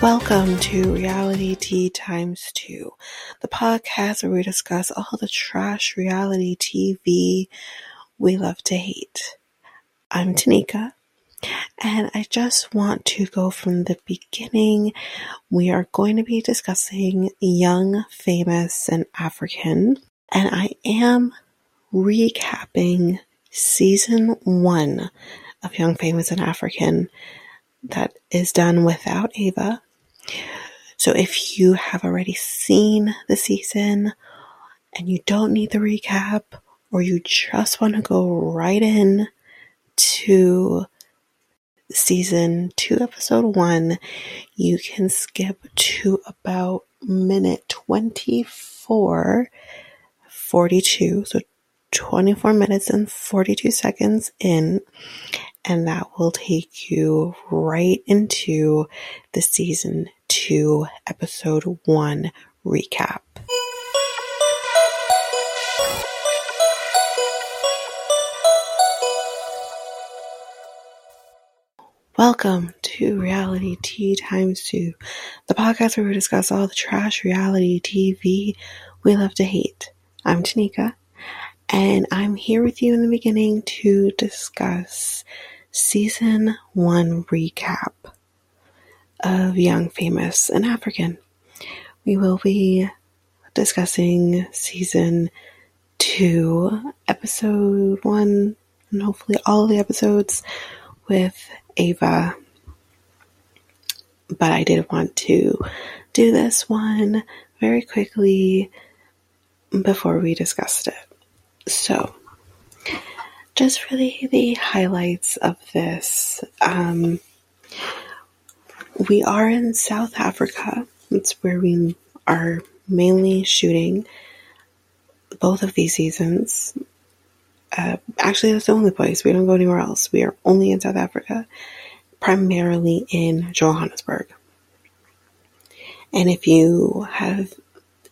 Welcome to Realitea Times 2, the podcast where we discuss all the trash reality TV we love to hate. I'm Tanika, and I just want to go from the beginning. We are going to be discussing Young, Famous, and African, and I am recapping season one of Young, Famous, and African that is done without Ava. So if you have already seen the season and you don't need the recap, or you just want to go right in to season two, episode one, you can skip to about minute 24, 42. So 24 minutes and 42 seconds in, and that will take you right into the season two, episode one recap. Welcome to Realitea Times 2, the podcast where we discuss all the trash reality TV we love to hate. I'm Tanika, and I'm here with you in the beginning to discuss season one recap of Young, Famous, and African. We will be discussing season two, episode one, and hopefully all of the episodes with Ava. But I did want to do this one very quickly before we discussed it. So, just really the highlights of this. Um, we are in South Africa. That's where we are mainly shooting both of these seasons. Uh, actually, that's the only place. We don't go anywhere else. We are only in South Africa, primarily in Johannesburg. And if you have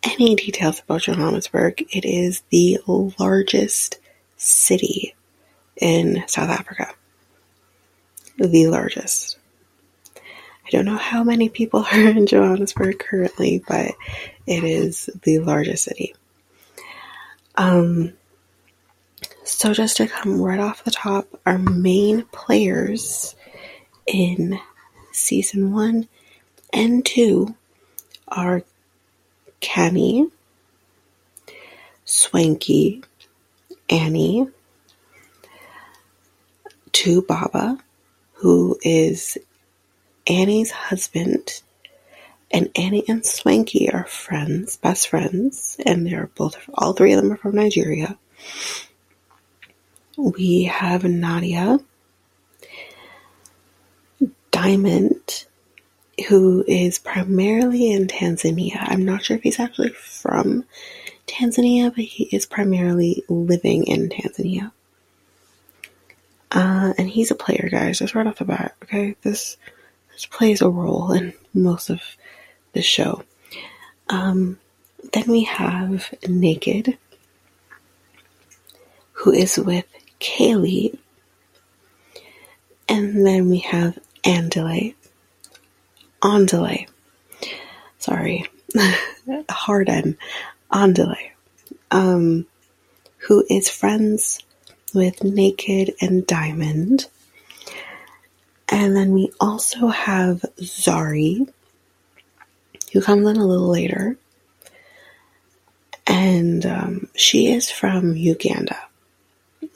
any details about Johannesburg, it is the largest city in South Africa. The largest. I don't know how many people are in Johannesburg currently, but it is the largest city. Um, so, just to come right off the top, our main players in season one and two are Khanyi, Swanky, Annie, 2Baba, who is Annie's husband. And Annie and Swanky are friends, best friends, and they're both, all three of them are from Nigeria. We have Nadia, Diamond, who is primarily in Tanzania. I'm not sure if he's actually from Tanzania, but he is primarily living in Tanzania. Uh, and he's a player, guys, just right off the bat, okay? This, this plays a role in most of the show. Um, then we have Naked, who is with Kaylee. And then we have Andile. Andile. Sorry. Hard N. Andile. Um, who is friends with Naked and Diamond. And then we also have Zari, who comes in a little later. And um, she is from Uganda,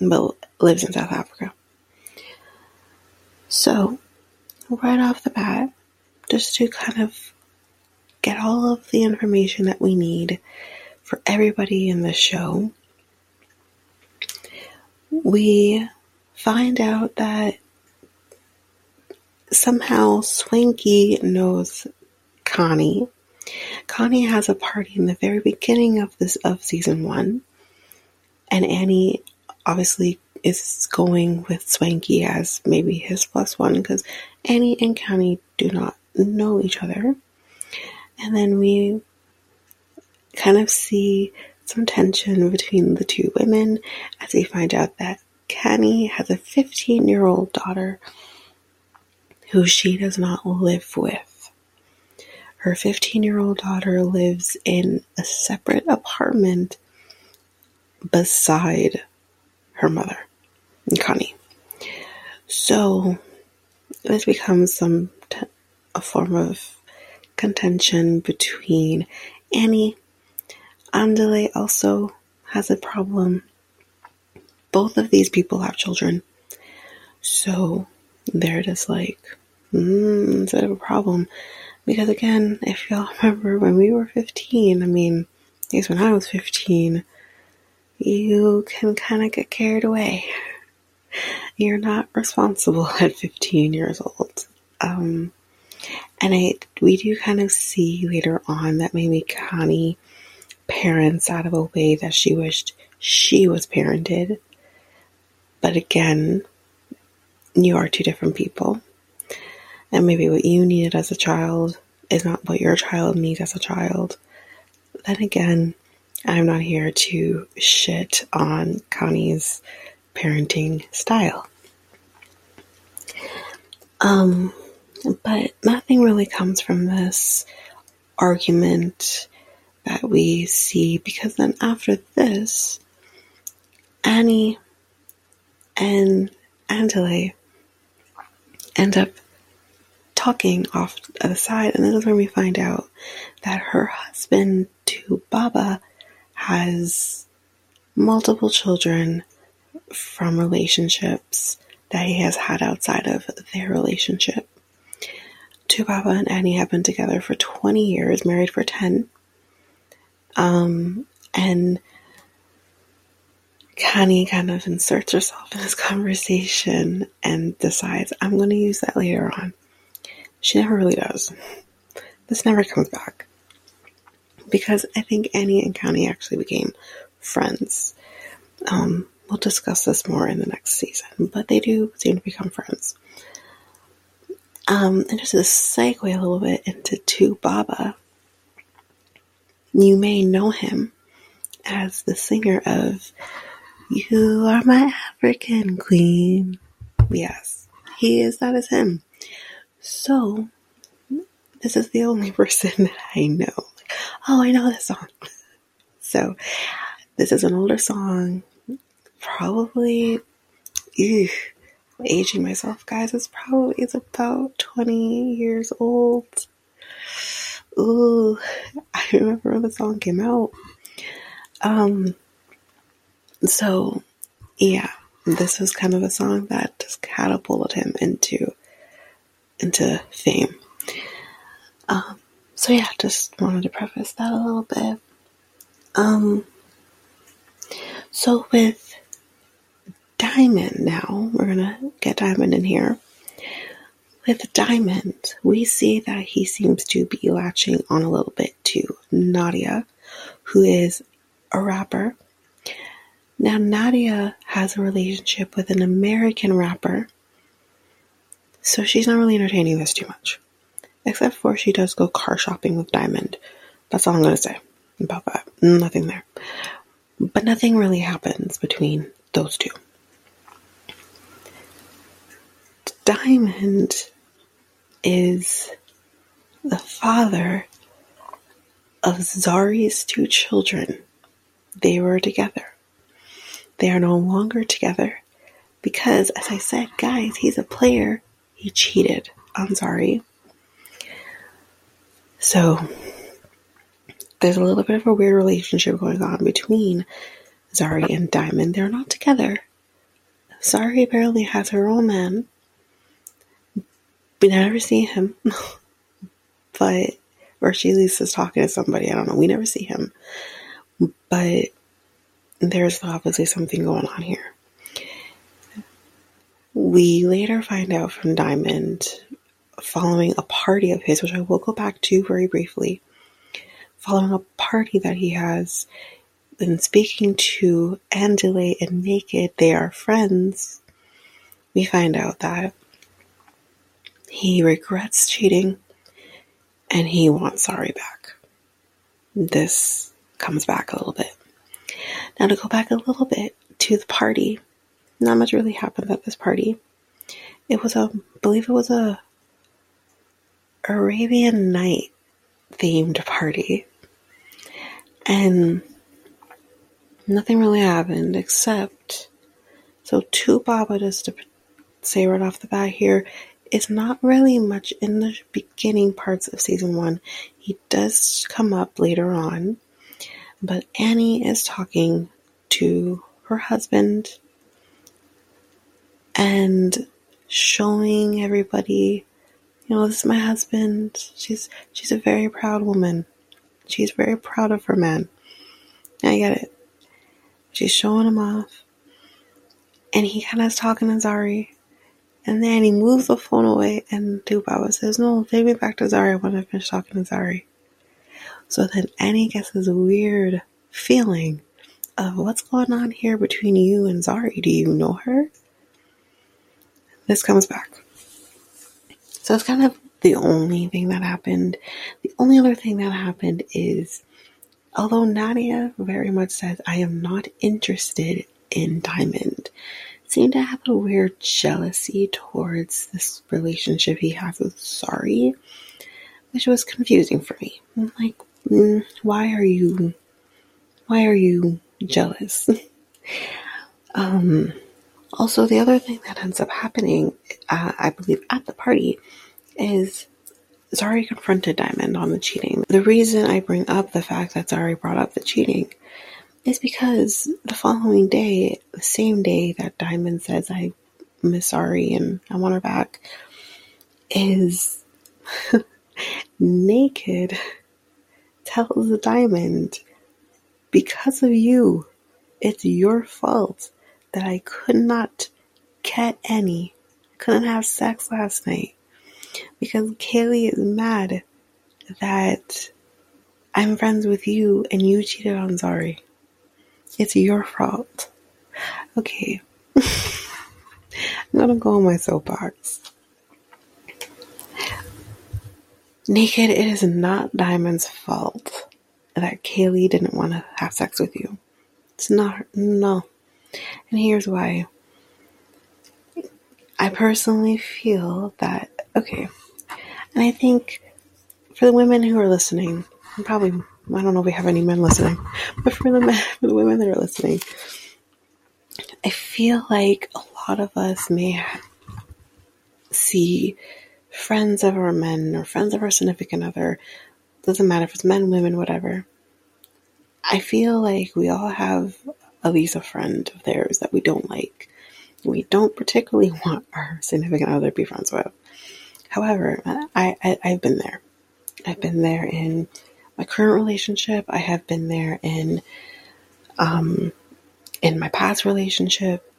but lives in South Africa. So, right off the bat, just to kind of get all of the information that we need for everybody in the show, we find out that somehow Swanky knows Khanyi. Khanyi has a party in the very beginning of this of season one, and Annie obviously is going with Swanky as maybe his plus one because Annie and Khanyi do not know each other. And then we kind of see some tension between the two women as we find out that Khanyi has a 15 year old daughter who she does not live with. her 15 year old daughter lives in a separate apartment beside her mother, Khanyi. So this becomes some t- a form of contention between Annie. Andale also has a problem. Both of these people have children. So they're just like, mm, bit of a problem. Because again, if y'all remember when we were 15, I mean, at least when I was 15, you can kind of get carried away. You're not responsible at 15 years old. Um, and I, we do kind of see later on that maybe Khanyi parents out of a way that she wished she was parented. But again, you are two different people. And maybe what you needed as a child is not what your child needs as a child. Then again, I'm not here to shit on Khanyi's parenting style. Um, but nothing really comes from this argument that we see because then after this, Annie and Andale end up talking off to the side, and this is when we find out that her husband 2Baba has multiple children from relationships that he has had outside of their relationship. 2Baba and Annie have been together for 20 years, married for 10. Um, and Khanyi kind of inserts herself in this conversation and decides, I'm going to use that later on. She never really does. This never comes back. Because I think Annie and Khanyi actually became friends. Um, we'll discuss this more in the next season, but they do seem to become friends. Um, and just to segue a little bit into 2Baba, you may know him as the singer of You Are My African Queen. Yes, he is, that is him. So, this is the only person that I know. oh, I know this song. So, this is an older song, probably, ew, aging myself, guys. It's probably, it's about 20 years old. Ooh, I remember when the song came out. Um, so yeah, this was kind of a song that just catapulted him into into fame. Um, so yeah, just wanted to preface that a little bit. Um, so with Diamond now, we're gonna get Diamond in here. With Diamond, we see that he seems to be latching on a little bit to Nadia, who is a rapper. Now, Nadia has a relationship with an American rapper so she's not really entertaining this too much. Except for she does go car shopping with Diamond. That's all I'm going to say about that. Nothing there. But nothing really happens between those two. Diamond is the father of Zari's two children. They were together. They are no longer together because, as I said, guys, he's a player he cheated on Zari. So there's a little bit of a weird relationship going on between Zari and Diamond. They're not together. Zari apparently has her own man. We never see him. but or she at least is talking to somebody. I don't know. We never see him. But there's obviously something going on here. We later find out from Diamond, following a party of his, which I will go back to very briefly, following a party that he has been speaking to Andale and Naked, they are friends. We find out that he regrets cheating and he wants Zari back. This comes back a little bit. Now, to go back a little bit to the party, not much really happened at this party. It was a, I believe it was a Arabian night themed party. And nothing really happened except so 2Baba just to say right off the bat here is not really much in the beginning parts of season one. He does come up later on, but Annie is talking to her husband and showing everybody, you know, this is my husband. She's she's a very proud woman. She's very proud of her man. I get it. She's showing him off. And he kind of is talking to Zari. And then he moves the phone away and 2Baba says, No, take me back to Zari when I finish talking to Zari. So then Annie gets this weird feeling of what's going on here between you and Zari. Do you know her? This comes back. So it's kind of the only thing that happened. The only other thing that happened is although Nadia very much says, I am not interested in Diamond, seemed to have a weird jealousy towards this relationship he has with Zari, which was confusing for me. I'm like, mm, why are you, why are you jealous? um, also, the other thing that ends up happening, uh, I believe, at the party is Zari confronted Diamond on the cheating. The reason I bring up the fact that Zari brought up the cheating is because the following day, the same day that Diamond says, I miss Zari and I want her back, is naked tells the Diamond, because of you, it's your fault that I could not get any, couldn't have sex last night because Kaylee is mad that I'm friends with you and you cheated on Zari. It's your fault. Okay. I'm gonna go on my soapbox. Naked, it is not Diamond's fault that Kaylee didn't want to have sex with you. It's not, no. And here's why. I personally feel that, okay, and I think for the women who are listening, probably, I don't know if we have any men listening, but for the, men, for the women that are listening, I feel like a lot of us may see friends of our men or friends of our significant other, doesn't matter if it's men, women, whatever. I feel like we all have at least a friend of theirs that we don't like we don't particularly want our significant other to be friends with. However, I, I, I've been there. I've been there in my current relationship. I have been there in, um, in my past relationship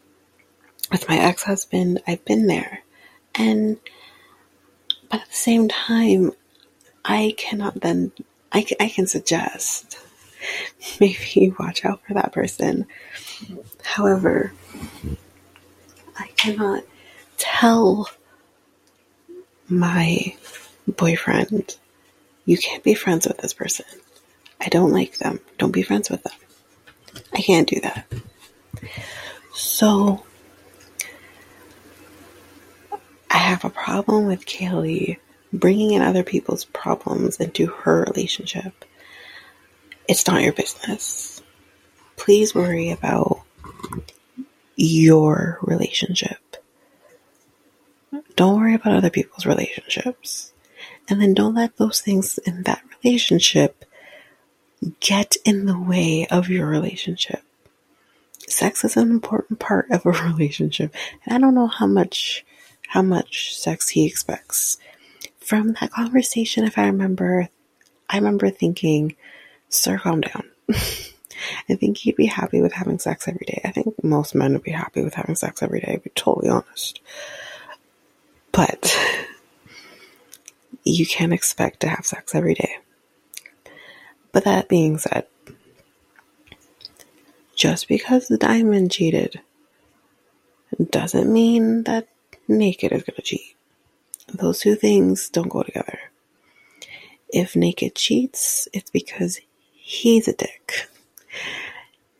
with my ex-husband. I've been there. And, but at the same time, I cannot then, I, I can suggest maybe watch out for that person. However, I cannot tell my boyfriend, you can't be friends with this person. I don't like them. Don't be friends with them. I can't do that. So, I have a problem with Kaylee bringing in other people's problems into her relationship. It's not your business. Please worry about your relationship. Don't worry about other people's relationships. And then don't let those things in that relationship get in the way of your relationship. Sex is an important part of a relationship. And I don't know how much how much sex he expects. From that conversation, if I remember, I remember thinking, sir, calm down. I think he'd be happy with having sex every day. I think most men would be happy with having sex every day, to be totally honest. But you can't expect to have sex every day. But that being said, just because the diamond cheated doesn't mean that naked is going to cheat. Those two things don't go together. If naked cheats, it's because he's a dick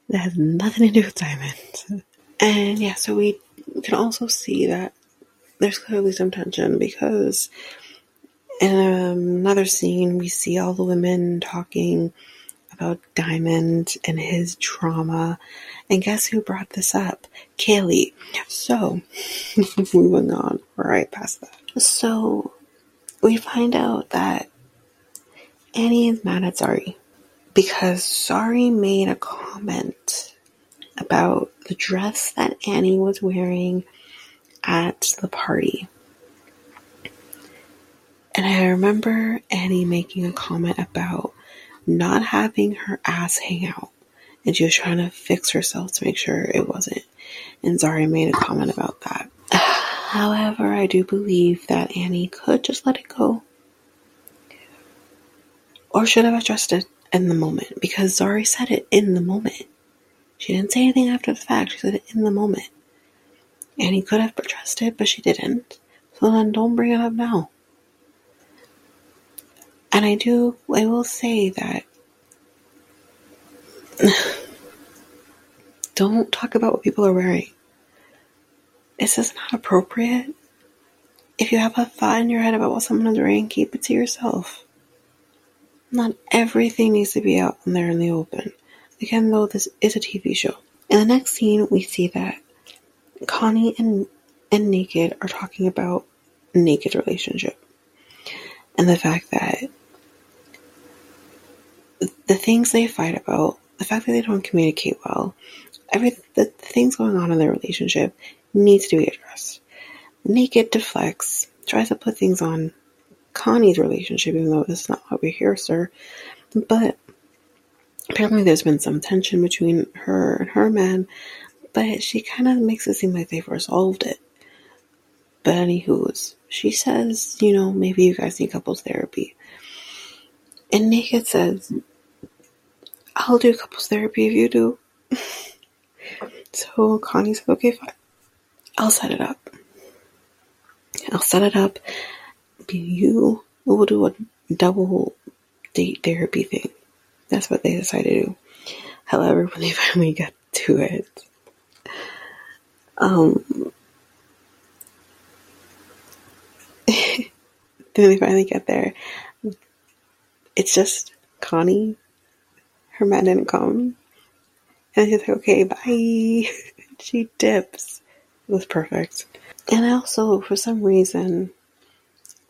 that has nothing to do with Diamond. And yeah, so we can also see that there's clearly some tension because in another scene, we see all the women talking about Diamond and his trauma. And guess who brought this up? Kaylee. So, moving on right past that. So, we find out that Annie is mad at Zari because Zari made a comment about the dress that Annie was wearing at the party. And I remember Annie making a comment about not having her ass hang out. And she was trying to fix herself to make sure it wasn't. And Zari made a comment about that. However, I do believe that Annie could just let it go. Or should have addressed it in the moment because Zari said it in the moment. She didn't say anything after the fact, she said it in the moment. And he could have addressed it, but she didn't. So then don't bring it up now. And I do, I will say that don't talk about what people are wearing. This is not appropriate. If you have a thought in your head about what someone is wearing, keep it to yourself. Not everything needs to be out there in the open. Again, though, this is a TV show. In the next scene, we see that Khanyi and, and Naked are talking about Naked relationship. And the fact that the things they fight about, the fact that they don't communicate well, every the things going on in their relationship needs to be addressed. Naked deflects, tries to put things on Khanyi's relationship, even though that's not what we hear, sir. But apparently there's been some tension between her and her man, but she kind of makes it seem like they've resolved it. But anywho's, she says, you know, maybe you guys need couples therapy. And Naked says, I'll do couples therapy if you do. so Khanyi said, okay, fine. I'll set it up. I'll set it up. You We'll do a double date therapy thing. That's what they decided to do. However, when they finally got to it, um, then they finally get there. It's just Khanyi her man didn't come. And she's like, okay, bye. she dips. It was perfect. And I also, for some reason,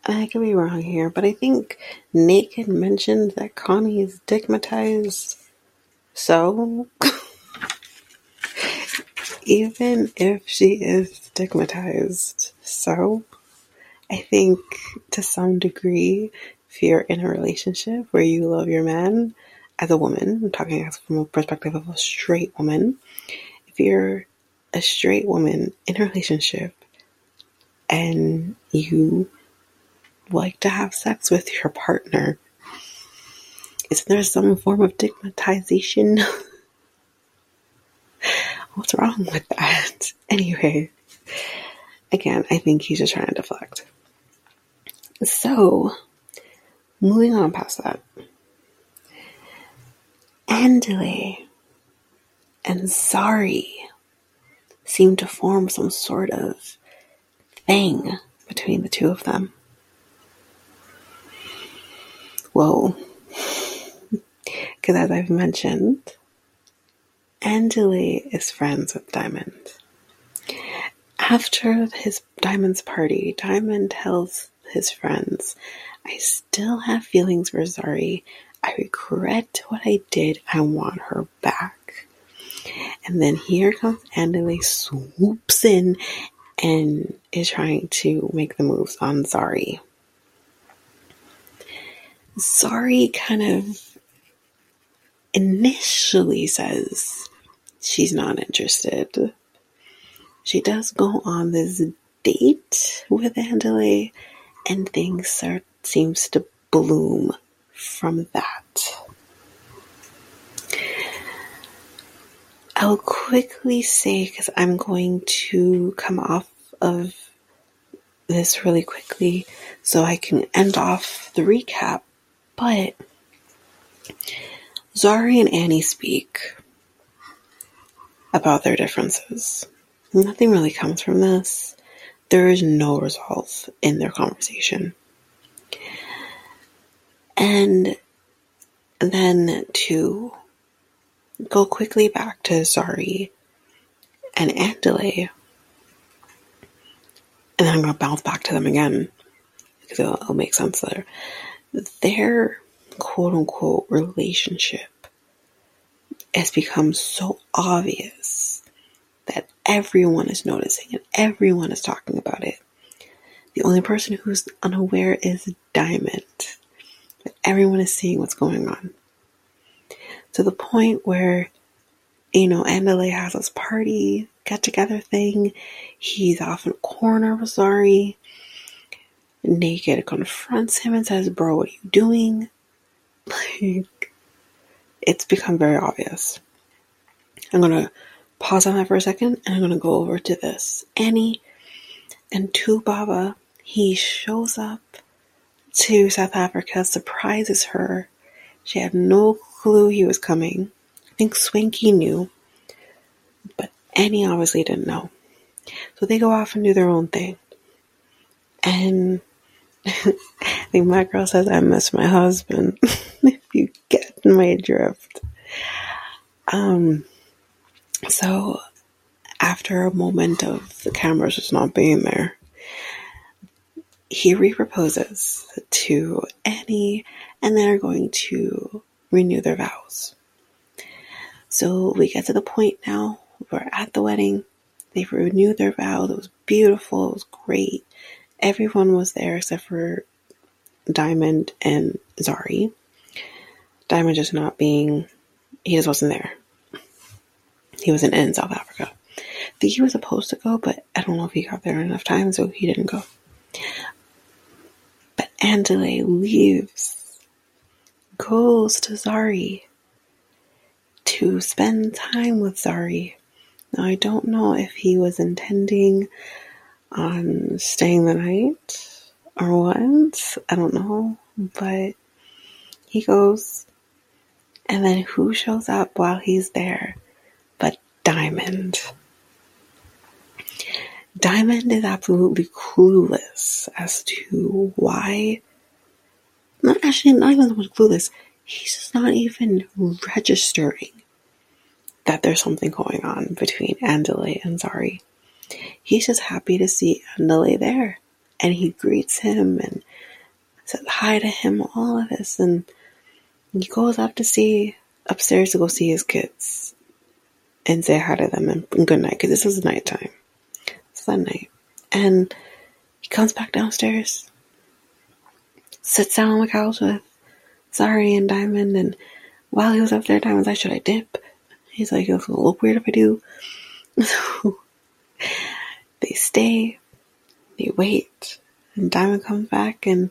I could be wrong here, but I think Naked mentioned that Khanyi is stigmatized. So, even if she is stigmatized, so, I think to some degree, if you're in a relationship where you love your man, as a woman, I'm talking from a perspective of a straight woman, if you're a straight woman in a relationship and you like to have sex with your partner, isn't there some form of stigmatization? What's wrong with that? Anyway, again, I think he's just trying to deflect. So, moving on past that. Andale and Zari seem to form some sort of thing between the two of them. Whoa. Because as I've mentioned, Andale is friends with Diamond. After his Diamond's party, Diamond tells his friends, I still have feelings for Zari I regret what I did. I want her back. And then here comes Andale swoops in and is trying to make the moves on Zari. Zari kind of initially says she's not interested. She does go on this date with Andale and things start seems to bloom from that. I'll quickly say, because I'm going to come off of this really quickly so I can end off the recap, but Zari and Annie speak about their differences. Nothing really comes from this. There is no resolve in their conversation. And then to go quickly back to Zari and Andalay, and then I'm going to bounce back to them again because it'll, it'll make sense there. Their quote unquote relationship has become so obvious that everyone is noticing and everyone is talking about it. The only person who's unaware is Diamond. But everyone is seeing what's going on. To the point where, you know, Andalay has this party, get together thing. He's off in a corner with Zari. Naked confronts him and says, Bro, what are you doing? Like, it's become very obvious. I'm going to pause on that for a second and I'm going to go over to this. Annie and 2Baba, he shows up to South Africa, surprises her. She had no clue he was coming. I think Swanky knew, but Annie obviously didn't know. So they go off and do their own thing. And I think my girl says, I miss my husband, if you get my drift. Um, so after a moment of the cameras just not being there, he reproposes to Annie and they're going to renew their vows. So we get to the point now, we're at the wedding, they've renewed their vows, it was beautiful, it was great. Everyone was there except for Diamond and Zari. Diamond just not being, he just wasn't there. He wasn't in South Africa. I think he was supposed to go, but I don't know if he got there enough time, so he didn't go. But Andalay leaves, goes to Zari to spend time with Zari. Now, I don't know if he was intending on staying the night or what. I don't know. But he goes, and then who shows up while he's there but Diamond? Diamond is absolutely clueless as to why. Not actually, not even so clueless. He's just not even registering that there's something going on between Andalay and Zari. He's just happy to see Andalay there, and he greets him and says hi to him. All of this, and he goes up to see upstairs to go see his kids and say hi to them and, and good night because this is nighttime It's that night. And he comes back downstairs, sits down on the couch with Zari and Diamond, and while he was up there, Diamond's like, Should I dip? He's like, gonna look weird if I do. So they stay, they wait, and Diamond comes back and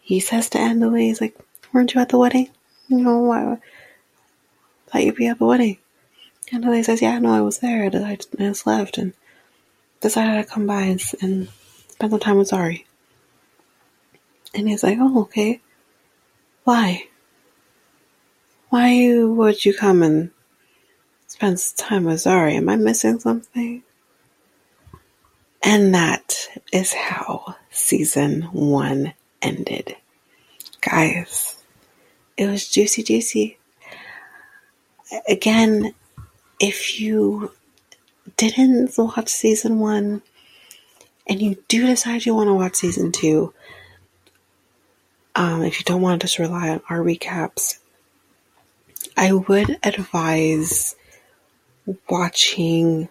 he says to Andalay, he's like, Weren't you at the wedding? You know, why? Thought you'd be at the wedding. Andalay says, Yeah, no, I was there. I just left. And decided to come by and, and spend some time with Zari. And he's like, oh, okay. Why? Why would you come and spend time with Zari? Am I missing something? And that is how season one ended. Guys, it was juicy, juicy. Again, if you didn't watch season one and you do decide you want to watch season two, um, if you don't want to just rely on our recaps, I would advise watching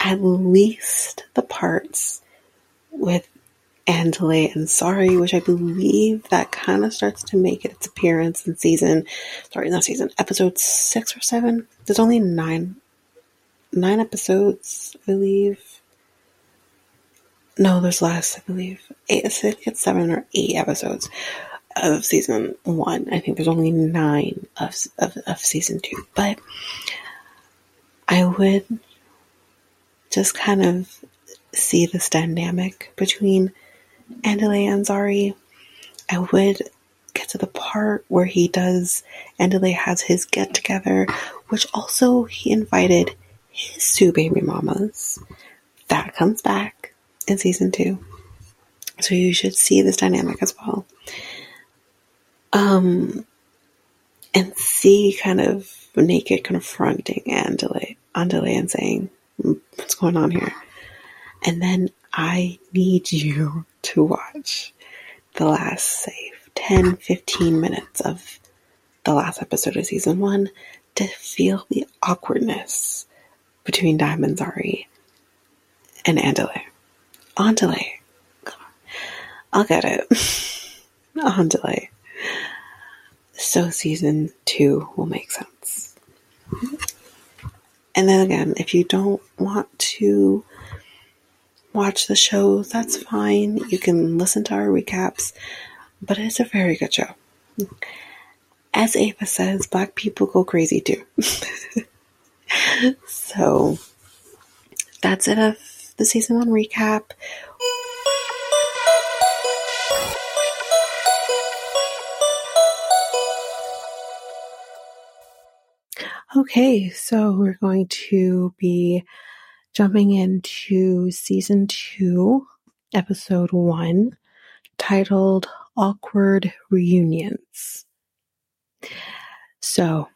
at least the parts with Andalay and Zari, which I believe that kind of starts to make its appearance in season, sorry, not season, episode six or seven. There's only nine nine episodes, I believe. No, there's less, I believe. Eight, I think it's seven or eight episodes of season one. I think there's only nine of, of, of season two. But I would just kind of see this dynamic between Andalay and Zari. I would get to the part where he does, Andalay has his get together, which also he invited his two baby mamas. That comes back in season two. So you should see this dynamic as well. Um, and see kind of naked confronting Andale, Andale and saying, what's going on here? And then I need you to watch the last, say, 10, 15 minutes of the last episode of season one to feel the awkwardness between Diamond Zari and Andale. Andale. I'll get it. Andale. So season two will make sense. And then again, if you don't want to watch the show, that's fine. You can listen to our recaps, but it's a very good show. As Ava says, black people go crazy too. so that's it of the season one recap. Okay, so we're going to be jumping into season two, episode one, titled Awkward Reunions. So,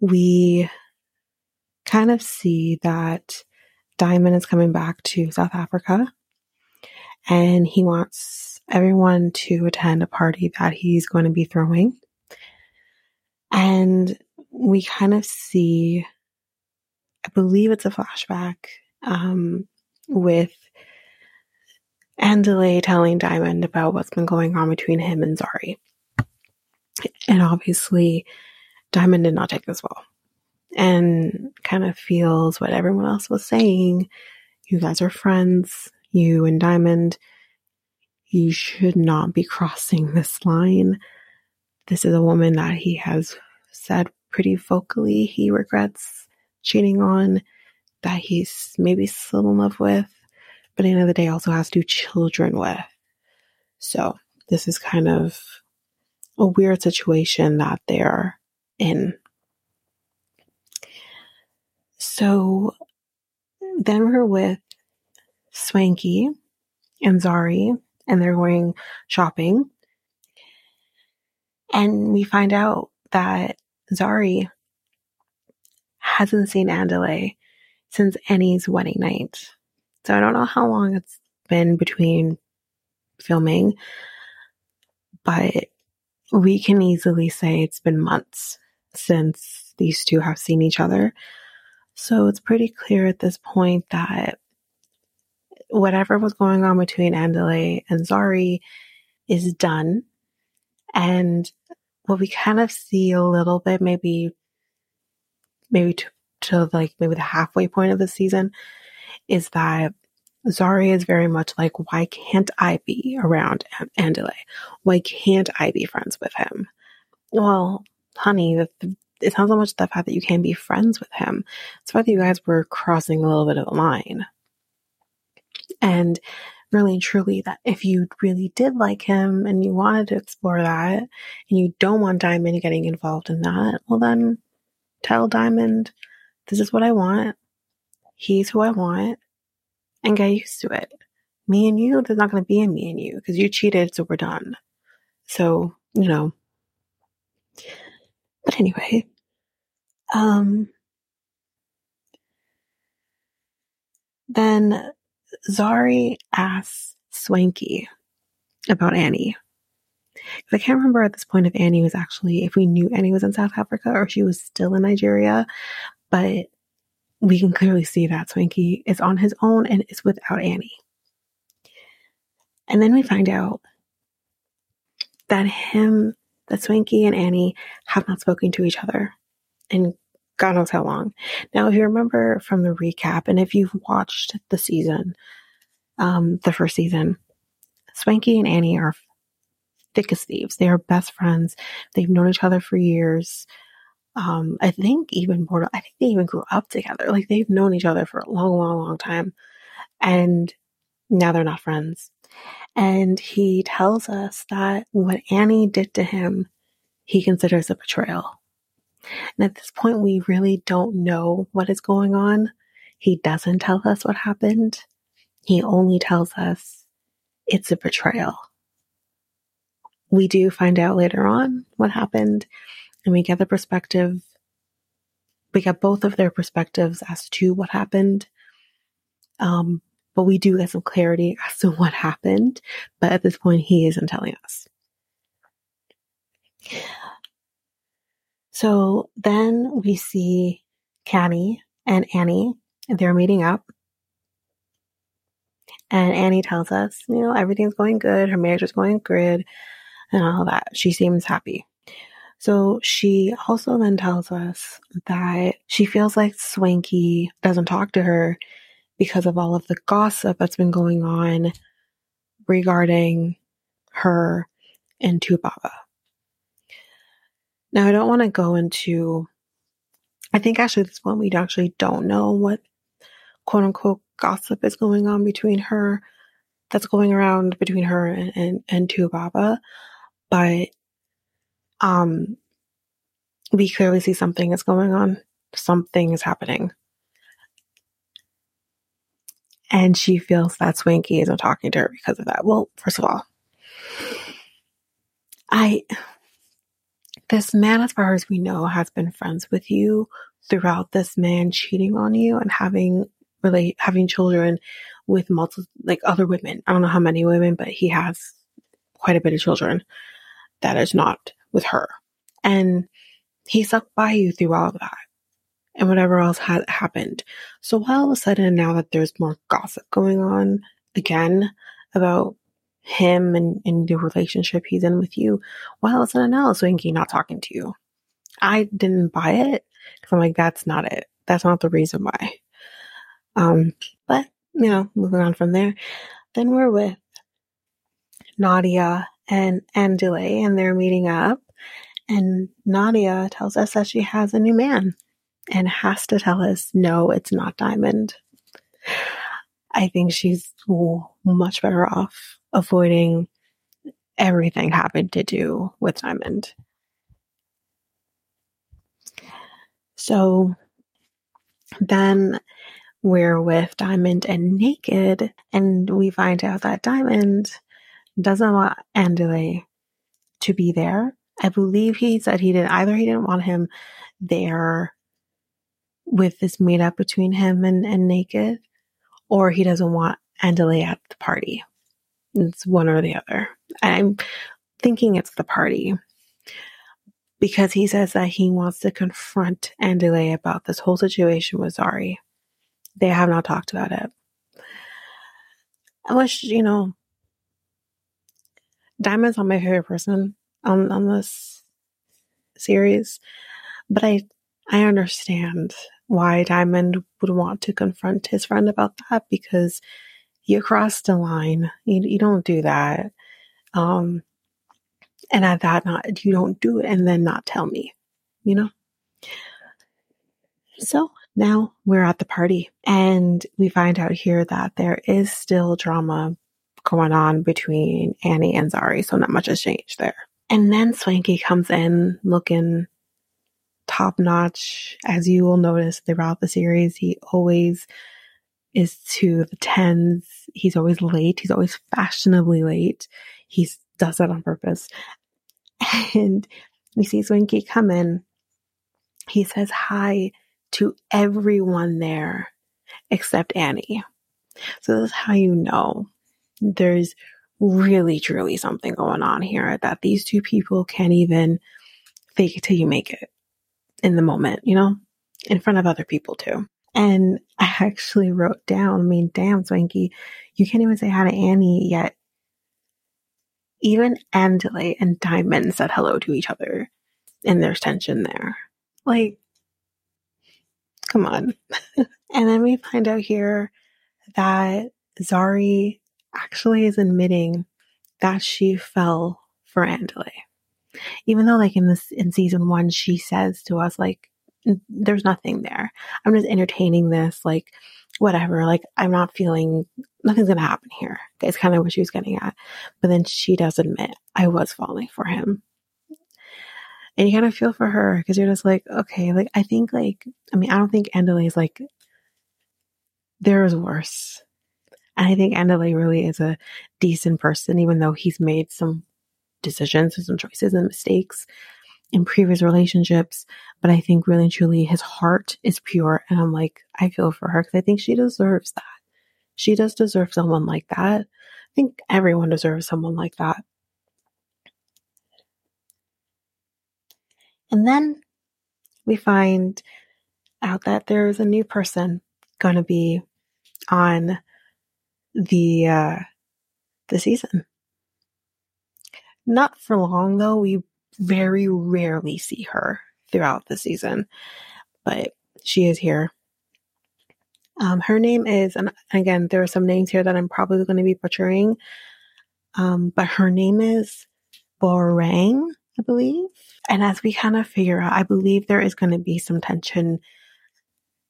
we kind of see that Diamond is coming back to South Africa and he wants everyone to attend a party that he's going to be throwing. And we kind of see, I believe it's a flashback um, with Andale telling Diamond about what's been going on between him and Zari. And obviously, Diamond did not take this well and kind of feels what everyone else was saying. You guys are friends, you and Diamond. You should not be crossing this line. This is a woman that he has said pretty vocally he regrets cheating on, that he's maybe still in love with, but at the end of the day also has two children with. So this is kind of a weird situation that they're in. So then we're with Swanky and Zari, and they're going shopping. And we find out that Zari hasn't seen Andale since Annie's wedding night. So I don't know how long it's been between filming, but we can easily say it's been months since these two have seen each other. So it's pretty clear at this point that whatever was going on between Andale and Zari is done. And what we kind of see a little bit, maybe, maybe to, to like maybe the halfway point of the season, is that Zari is very much like, why can't I be around Andale? Why can't I be friends with him? Well, honey, the, it's not so much the fact that you can't be friends with him. It's the that you guys were crossing a little bit of a line. And really and truly that if you really did like him and you wanted to explore that and you don't want Diamond getting involved in that, well then tell Diamond, this is what I want. He's who I want and get used to it. Me and you, there's not going to be a me and you because you cheated, so we're done. So, you know. But anyway, um, then Zari asks Swanky about Annie. I can't remember at this point if Annie was actually, if we knew Annie was in South Africa or she was still in Nigeria, but we can clearly see that Swanky is on his own and is without Annie. And then we find out that him, that Swanky and Annie have not spoken to each other in God knows how long. Now, if you remember from the recap, and if you've watched the season, um, the first season, Swanky and Annie are thick as thieves. They are best friends. They've known each other for years. Um, I think even more, I think they even grew up together. Like they've known each other for a long, long, long time. And now they're not friends. And he tells us that what Annie did to him, he considers a betrayal. And at this point, we really don't know what is going on. He doesn't tell us what happened. He only tells us it's a betrayal. we do find out later on what happened and we get the perspective we get both of their perspectives as to what happened um, but we do get some clarity as to what happened but at this point he isn't telling us so then we see Khanyi and Annie they're meeting up and Annie tells us, you know, everything's going good. Her marriage is going good and all that. She seems happy. So she also then tells us that she feels like Swanky doesn't talk to her because of all of the gossip that's been going on regarding her and 2Baba. Now, I don't want to go into, I think actually this point we actually don't know what quote unquote gossip is going on between her, that's going around between her and, and, and 2Baba. But, um, we clearly see something is going on. Something is happening. And she feels that Swanky isn't talking to her because of that. Well, first of all, I, this man, as far as we know, has been friends with you throughout this man cheating on you and having really having children with multiple like other women. I don't know how many women, but he has quite a bit of children that is not with her. And he stuck by you through all of that and whatever else had happened. So all of a sudden now that there's more gossip going on again about him and, and the relationship he's in with you, well, it's an now Swanky not talking to you. I didn't buy it because I'm like, that's not it. That's not the reason why. Um, but, you know, moving on from there. Then we're with Nadia and Andile, and they're meeting up. And Nadia tells us that she has a new man and has to tell us, no, it's not Diamond. I think she's much better off avoiding everything having to do with Diamond. So then we're with Diamond and Naked, and we find out that Diamond doesn't want Andile to be there. I believe he said he didn't either he didn't want him there with this meetup between him and, and Naked, or he doesn't want Andile at the party. It's one or the other. I'm thinking it's the party because he says that he wants to confront Andile about this whole situation with Zari. They have not talked about it. I wish, you know, Diamond's not my favorite person on, on this series, but I, I understand why Diamond would want to confront his friend about that because you crossed a line. You, you don't do that. Um, and at that, not, you don't do it and then not tell me, you know? So now we're at the party and we find out here that there is still drama going on between Annie and Zari, so not much has changed there. And then Swanky comes in looking top notch. As you will notice throughout the series, he always is to the tens. He's always late. He's always fashionably late. He does that on purpose. And we see Swanky come in. He says hi to everyone there except Annie. So this is how you know there's really truly something going on here that these two people can't even fake it till you make it in the moment, you know, in front of other people too. And I actually wrote down, I mean, damn, Swanky, you can't even say hi to Annie yet. Even Andile and Diamond said hello to each other, and there's tension there. Like, Come on. and then we find out here that Zari actually is admitting that she fell for Andile. Even though like in this in season one she says to us like there's nothing there. I'm just entertaining this, like whatever, like I'm not feeling nothing's gonna happen here. It's kind of what she was getting at. But then she does admit I was falling for him and you kind of feel for her because you're just like, okay, like I think like I mean I don't think Andile is like there is worse. And I think Andile really is a decent person, even though he's made some decisions and some choices and mistakes in previous relationships. But I think really and truly his heart is pure. And I'm like, I feel for her because I think she deserves that. She does deserve someone like that. I think everyone deserves someone like that. And then we find out that there's a new person going to be on the uh, the season. Not for long though. We very rarely see her throughout the season, but she is here. Um, her name is, and again, there are some names here that I'm probably going to be butchering, um, but her name is Borang, I believe. And as we kind of figure out, I believe there is going to be some tension,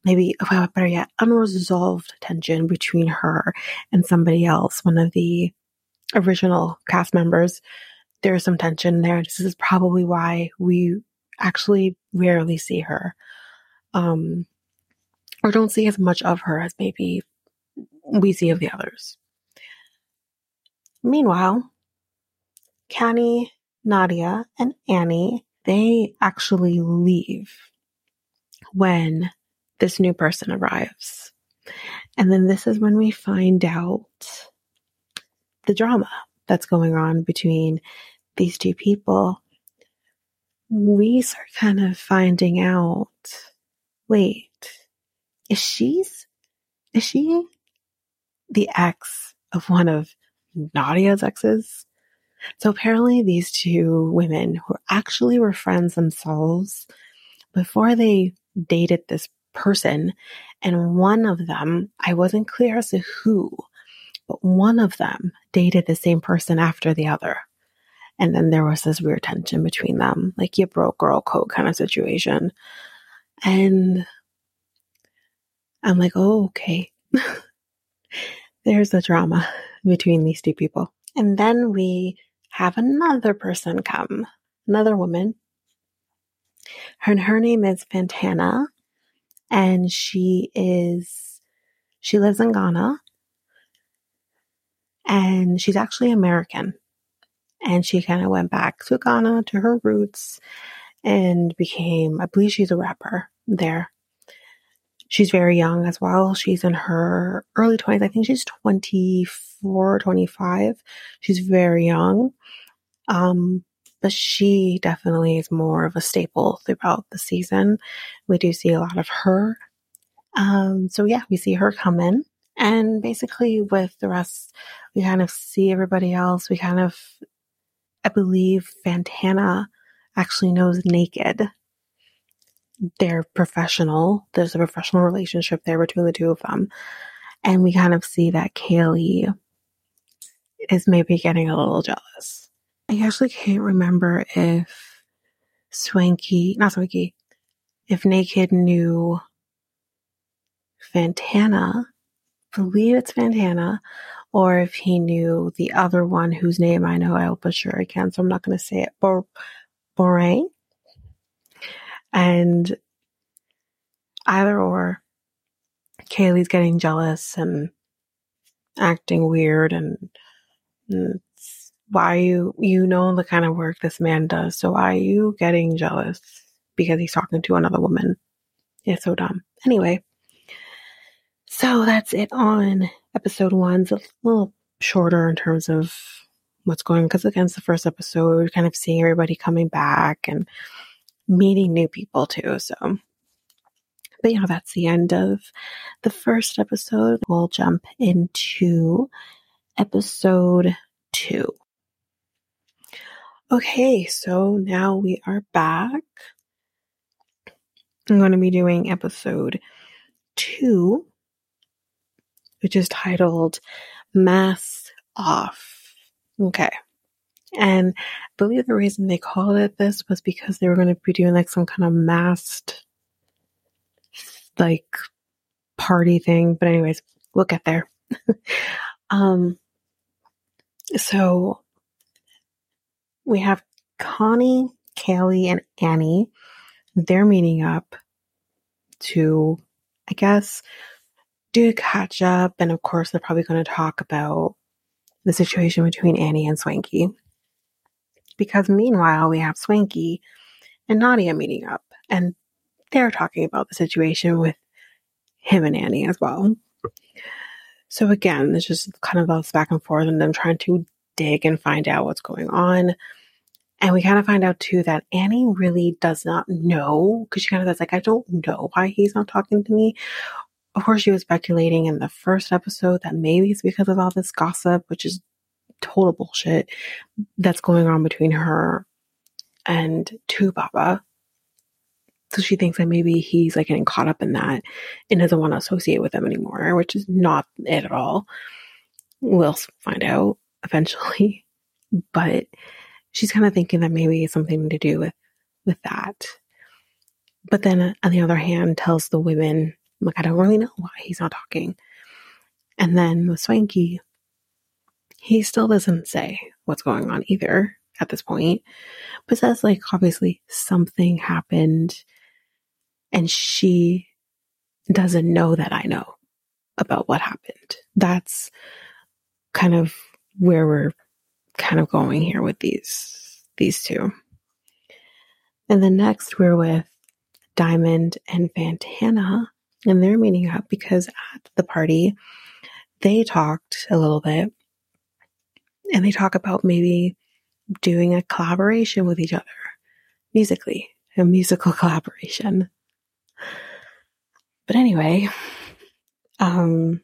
maybe, well, better yet, unresolved tension between her and somebody else, one of the original cast members. There's some tension there. This is probably why we actually rarely see her. Um, or don't see as much of her as maybe we see of the others. Meanwhile, Khanyi Nadia and Annie, they actually leave when this new person arrives. And then this is when we find out the drama that's going on between these two people. We start kind of finding out wait, is she's is she the ex of one of Nadia's exes? So apparently these two women who actually were friends themselves before they dated this person. And one of them, I wasn't clear as to who, but one of them dated the same person after the other. And then there was this weird tension between them, like you broke girl code kind of situation. And I'm like, oh, okay. There's a drama between these two people. And then we have another person come, another woman. Her, her name is Fantana, and she is, she lives in Ghana, and she's actually American. And she kind of went back to Ghana to her roots and became, I believe she's a rapper there. She's very young as well. She's in her early 20s. I think she's 24, 25. She's very young. Um, but she definitely is more of a staple throughout the season. We do see a lot of her. Um, so yeah, we see her come in and basically with the rest, we kind of see everybody else. We kind of, I believe Fantana actually knows Naked. They're professional. There's a professional relationship there between the two of them. And we kind of see that Kayleigh is maybe getting a little jealous. I actually can't remember if Swanky, not Swanky, if Naked knew Fantana, believe it's Fantana, or if he knew the other one whose name I know I'll butcher again, so I'm not going to say it. Bor- Borang. And either or, Kayleigh's getting jealous and acting weird and, and why you you know the kind of work this man does so why are you getting jealous because he's talking to another woman it's so dumb anyway so that's it on episode one's a little shorter in terms of what's going on because against the first episode kind of seeing everybody coming back and meeting new people too so. But you know that's the end of the first episode. We'll jump into episode two. Okay, so now we are back. I'm going to be doing episode two, which is titled Mask Off. Okay. And I believe the reason they called it this was because they were going to be doing like some kind of masked, like, party thing. But, anyways, we'll get there. um, so we have Khanyi, Kayleigh, and Annie. They're meeting up to, I guess, do catch up. And of course, they're probably going to talk about the situation between Annie and Swanky. Because meanwhile, we have Swanky and Nadia meeting up, and they're talking about the situation with him and Annie as well. So again, it's just kind of us back and forth and them trying to dig and find out what's going on. And we kind of find out too that Annie really does not know because she kind of says like, I don't know why he's not talking to me. Of course, she was speculating in the first episode that maybe it's because of all this gossip, which is total bullshit that's going on between her and 2Baba. So she thinks that maybe he's like getting caught up in that and doesn't want to associate with them anymore, which is not it at all. We'll find out eventually. But she's kind of thinking that maybe it's something to do with with that. But then on the other hand, tells the women, like, I don't really know why he's not talking. And then with Swanky, he still doesn't say what's going on either at this point, but says like obviously something happened and she doesn't know that I know about what happened. That's kind of where we're kind of going here with these these two. And then next we're with Diamond and Fantana, and they're meeting up because at the party they talked a little bit and they talk about maybe doing a collaboration with each other musically, a musical collaboration. But anyway, um,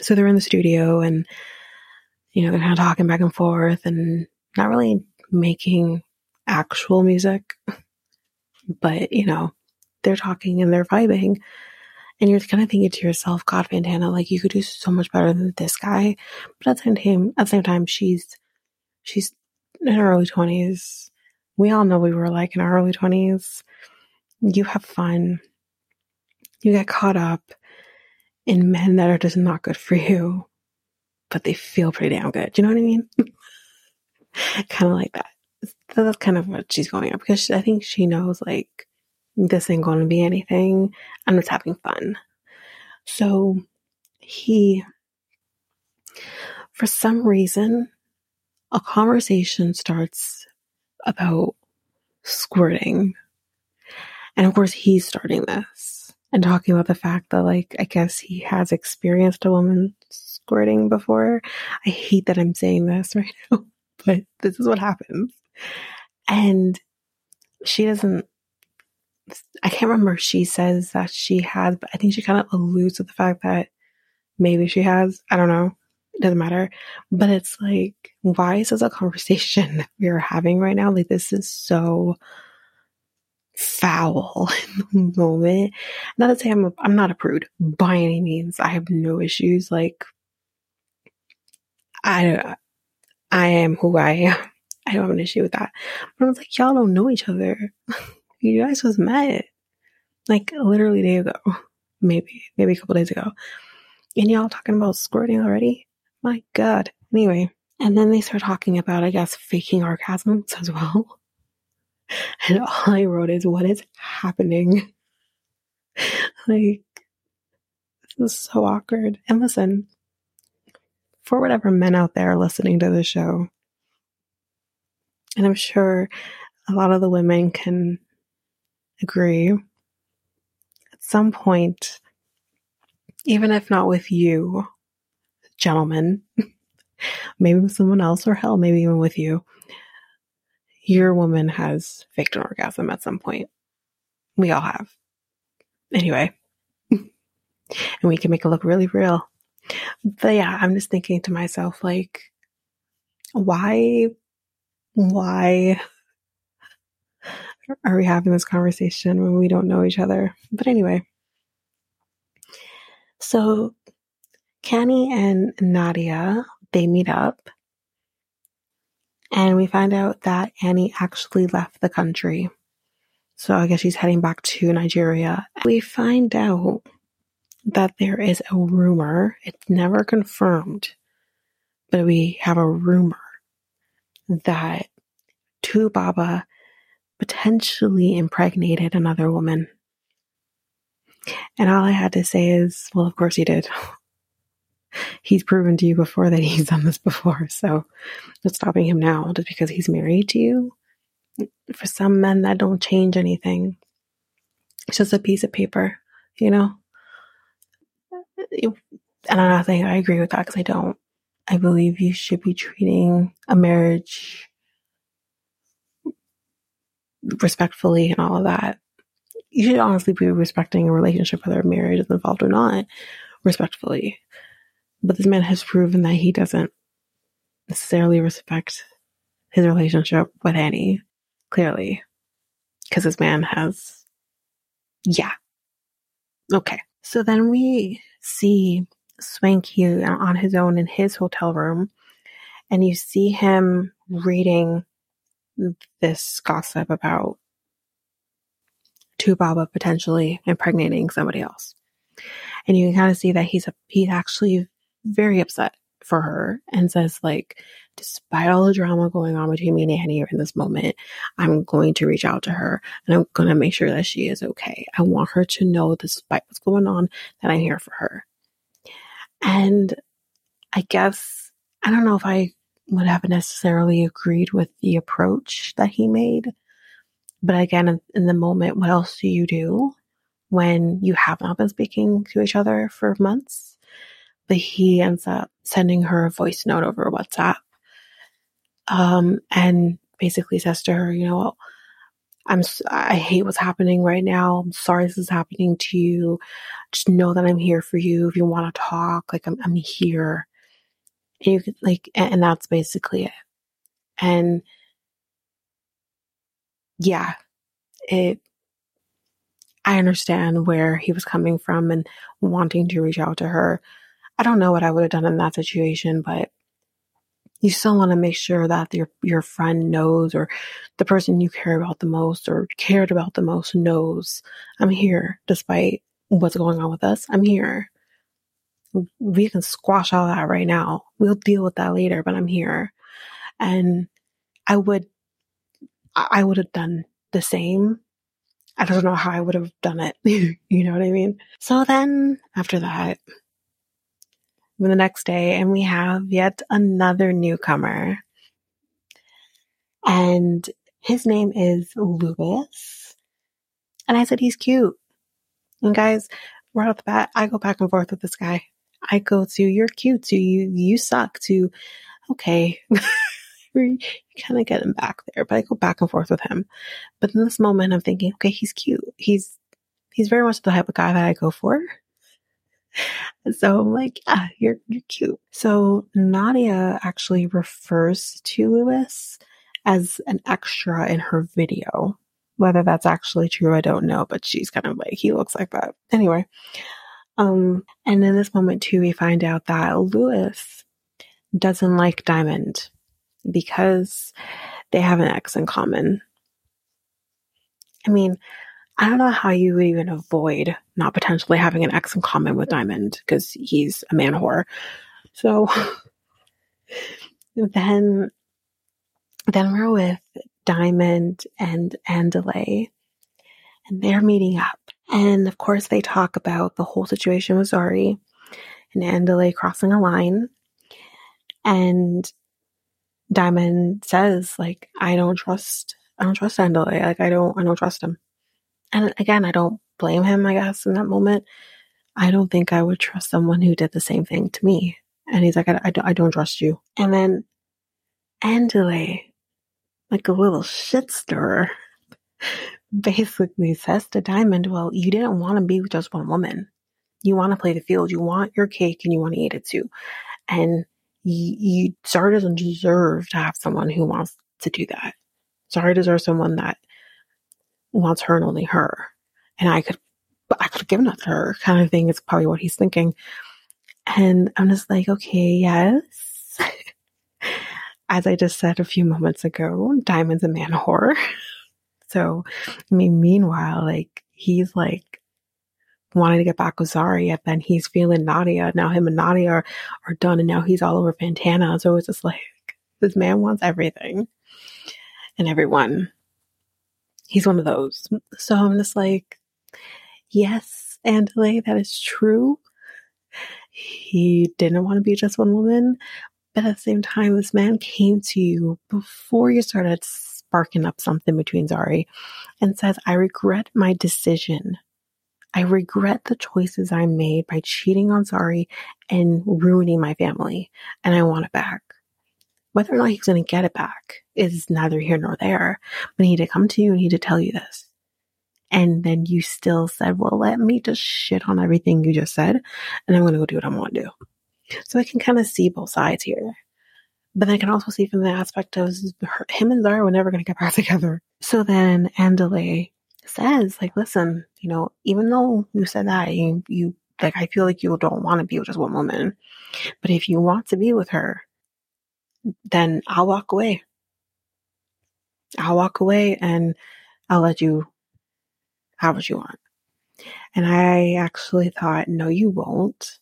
so they're in the studio and, you know, they're kind of talking back and forth and not really making actual music, but, you know, they're talking and they're vibing. And you're kind of thinking to yourself, God, Fantana, like you could do so much better than this guy. But at the same time, at the same time, she's, she's in her early twenties. We all know we were like in our early twenties. You have fun. You get caught up in men that are just not good for you, but they feel pretty damn good. Do you know what I mean? kind of like that. That's kind of what she's going at because I think she knows like this ain't going to be anything. I'm just having fun. So he, for some reason, a conversation starts about squirting. And of course, he's starting this and talking about the fact that, like, I guess he has experienced a woman squirting before. I hate that I'm saying this right now, but this is what happens. And she doesn't I can't remember she says that she has, but I think she kind of alludes to the fact that maybe she has. I don't know. It doesn't matter. But it's like, why is this a conversation that we are having right now? Like, this is so foul in the moment. Not to say I'm a, I'm not a prude by any means. I have no issues. Like, I I am who I am. I don't have an issue with that. But I was like, y'all don't know each other. You guys was met like literally a day ago, maybe, maybe a couple days ago. And y'all talking about squirting already? My God. Anyway, and then they start talking about, I guess, faking orgasms as well. And all I wrote is, what is happening? like, this is so awkward. And listen, for whatever men out there listening to the show, and I'm sure a lot of the women can agree. At some point, even if not with you, gentlemen, maybe with someone else, or hell, maybe even with you, your woman has faked an orgasm at some point. We all have. Anyway, and we can make it look really real. But yeah, I'm just thinking to myself, like, why, why are we having this conversation when we don't know each other? But anyway, so Khanyi and Nadia, they meet up and we find out that Annie actually left the country. So I guess she's heading back to Nigeria. We find out that there is a rumor, it's never confirmed, but we have a rumor that 2Baba potentially impregnated another woman. And all I had to say is, well, of course he did. he's proven to you before that he's done this before. So what's stopping him now just because he's married to you? For some men, that don't change anything. It's just a piece of paper, you know? And I'm not saying I agree with that because I don't. I believe you should be treating a marriage respectfully and all of that. You should honestly be respecting a relationship, whether marriage is involved or not, respectfully. But this man has proven that he doesn't necessarily respect his relationship with Annie, clearly. Because this man has, yeah. Okay. So then we see Swanky on his own in his hotel room, and you see him reading this gossip about 2Baba potentially impregnating somebody else. And you can kind of see that he's a, he's actually very upset for her and says like, despite all the drama going on between me and Annie in this moment, I'm going to reach out to her and I'm going to make sure that she is okay. I want her to know, despite what's going on, that I'm here for her. And I guess, I don't know if I would have necessarily agreed with the approach that he made. But again, in the moment, what else do you do when you have not been speaking to each other for months? But he ends up sending her a voice note over WhatsApp. Um, and basically says to her, you know, I'm, I hate what's happening right now. I'm sorry this is happening to you. Just know that I'm here for you. If you want to talk, like I'm, I'm here. And you could like, and that's basically it. And yeah, it, I understand where he was coming from and wanting to reach out to her. I don't know what I would have done in that situation, but you still want to make sure that your your friend knows or the person you care about the most or cared about the most knows I'm here despite what's going on with us. I'm here we can squash all that right now. We'll deal with that later, but I'm here. And I would, I would have done the same. I don't know how I would have done it. you know what I mean? So then after that, the next day, and we have yet another newcomer. And his name is Lewis. And I said, he's cute. And guys, right off the bat, I go back and forth with this guy. I go to you're cute to you you suck to okay. you kind of get him back there, but I go back and forth with him. But in this moment, I'm thinking, okay, he's cute. He's he's very much the type of guy that I go for. So I'm like, yeah, you're you're cute. So Nadia actually refers to Lewis as an extra in her video. Whether that's actually true, I don't know, but she's kind of like, he looks like that. Anyway, um, and in this moment too, we find out that Lewis doesn't like Diamond because they have an ex in common. I mean, I don't know how you would even avoid not potentially having an ex in common with Diamond because he's a man whore. So then, then we're with Diamond and Andile, and they're meeting up. And of course, they talk about the whole situation with Zari and Andile crossing a line. And Diamond says, like, I don't trust, I don't trust Andile. Like, I don't, I don't trust him. And again, I don't blame him, I guess, in that moment. I don't think I would trust someone who did the same thing to me. And he's like, I, I, don't, I don't trust you. And then Andile, like a little shit stirrer, basically says to Diamond, well, you didn't want to be just one woman. You want to play the field. You want your cake and you want to eat it too. And you, you Zari doesn't deserve to have someone who wants to do that. Zari deserves someone that wants her and only her. And I could, I could have given it to her kind of thing is probably what he's thinking. And I'm just like, okay, yes. As I just said a few moments ago, Diamond's a man whore. So, I mean, meanwhile, like, he's like wanting to get back with Zari, and then he's feeling Nadia. Now him and Nadia are, are done, and now he's all over Fantana. So it's just like, this man wants everything and everyone. He's one of those. So I'm just like, yes, Andile, that is true. he didn't want to be just one woman. But at the same time, this man came to you before you started sparking up something between Zari and says, I regret my decision. I regret the choices I made by cheating on Zari and ruining my family, and I want it back. Whether or not he's going to get it back is neither here nor there, but he to come to you and he to tell you this. And then you still said, well, let me just shit on everything you just said, and I'm going to go do what I want to do. So I can kind of see both sides here. But then I can also see from the aspect of him and Zari were never going to get back together. So then Andile says, like, listen, you know, even though you said that, you, you like, I feel like you don't want to be with just one woman. But if you want to be with her, then I'll walk away. I'll walk away and I'll let you have what you want. And I actually thought, no, you won't.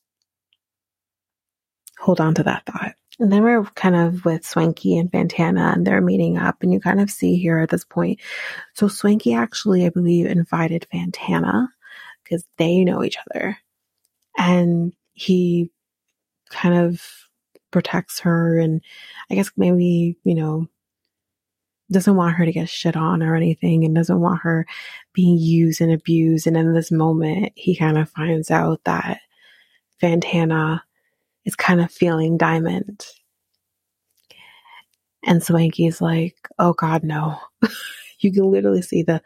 Hold on to that thought. And then we're kind of with Swanky and Fantana and they're meeting up and you kind of see here at this point. So Swanky actually, I believe, invited Fantana because they know each other. And he kind of protects her and I guess maybe, you know, doesn't want her to get shit on or anything and doesn't want her being used and abused. And in this moment, he kind of finds out that Fantana is kind of feeling Diamond. And Swanky's like, oh God, no. you can literally see the,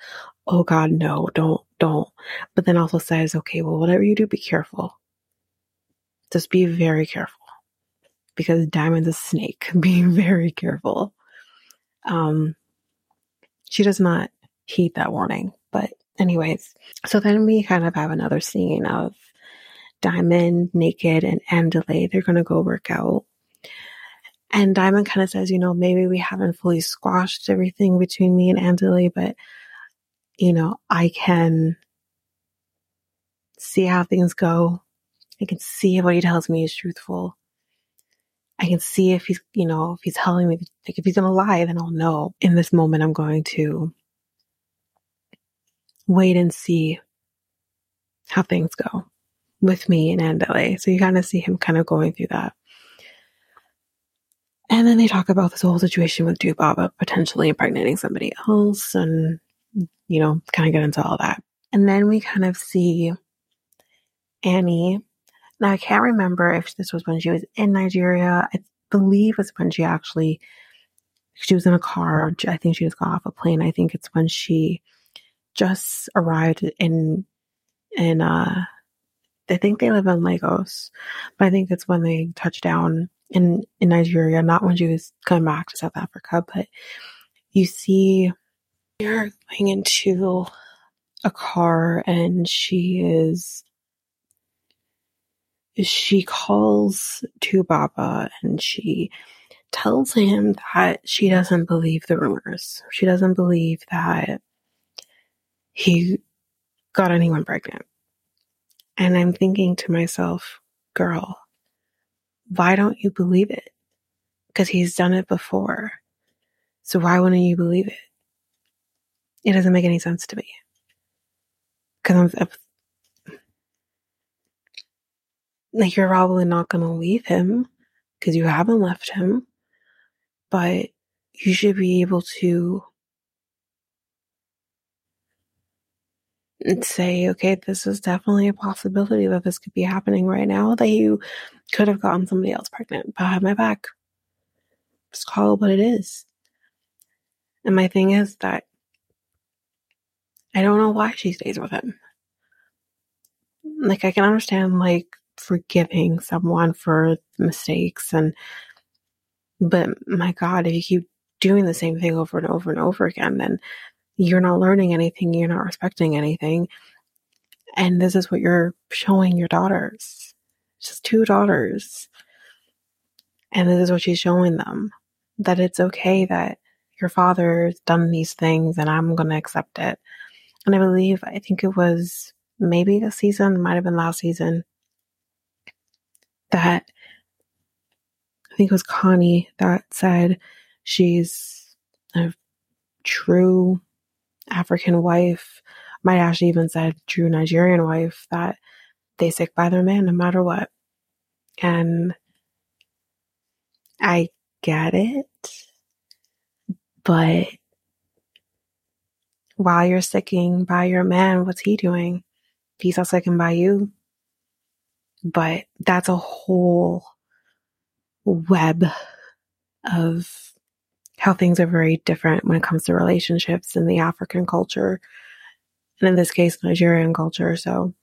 oh God, no, don't, don't. But then also says, okay, well, whatever you do, be careful. Just be very careful. Because Diamond's a snake. Be very careful. Um, she does not heed that warning. But anyways, so then we kind of have another scene of Diamond, Naked, and Andile. They're going to go work out. And Diamond kind of says, you know, maybe we haven't fully squashed everything between me and Andile, but, you know, I can see how things go. I can see if what he tells me is truthful. I can see if he's, you know, if he's telling me, like, if he's going to lie, then I'll know. In this moment, I'm going to wait and see how things go with me and Andile. So you kind of see him kind of going through that. And then they talk about this whole situation with 2Baba potentially impregnating somebody else and, you know, kind of get into all that. And then we kind of see Annie. Now, I can't remember if this was when she was in Nigeria. I believe it's when she actually, she was in a car. I think she just got off a plane. I think it's when she just arrived in, in, uh, I think they live in Lagos, but I think it's when they touch down in, in Nigeria, not when she was coming back to South Africa, but you see her going into a car and she is she calls 2Baba and she tells him that she doesn't believe the rumors. She doesn't believe that he got anyone pregnant. And I'm thinking to myself, girl, why don't you believe it? Because he's done it before. So why wouldn't you believe it? It doesn't make any sense to me. Because I'm, like, you're probably not going to leave him because you haven't left him, but you should be able to say, okay, this is definitely a possibility that this could be happening right now, that you could have gotten somebody else pregnant behind my back. Just call it what it is. And my thing is that I don't know why she stays with him. Like, I can understand, like, forgiving someone for mistakes and, but my God, if you keep doing the same thing over and over and over again, then you're not learning anything, you're not respecting anything. And this is what you're showing your daughters. Just two daughters. And this is what she's showing them that it's okay that your father's done these things and I'm going to accept it. And I believe, I think it was maybe this season, might have been last season, that I think it was Khanyi that said she's a true African wife, might actually even said true Nigerian wife, that they stick by their man no matter what. And I get it, but while you're sticking by your man, what's he doing? He's not sticking by you. But that's a whole web of how things are very different when it comes to relationships in the African culture. And in this case, Nigerian culture. So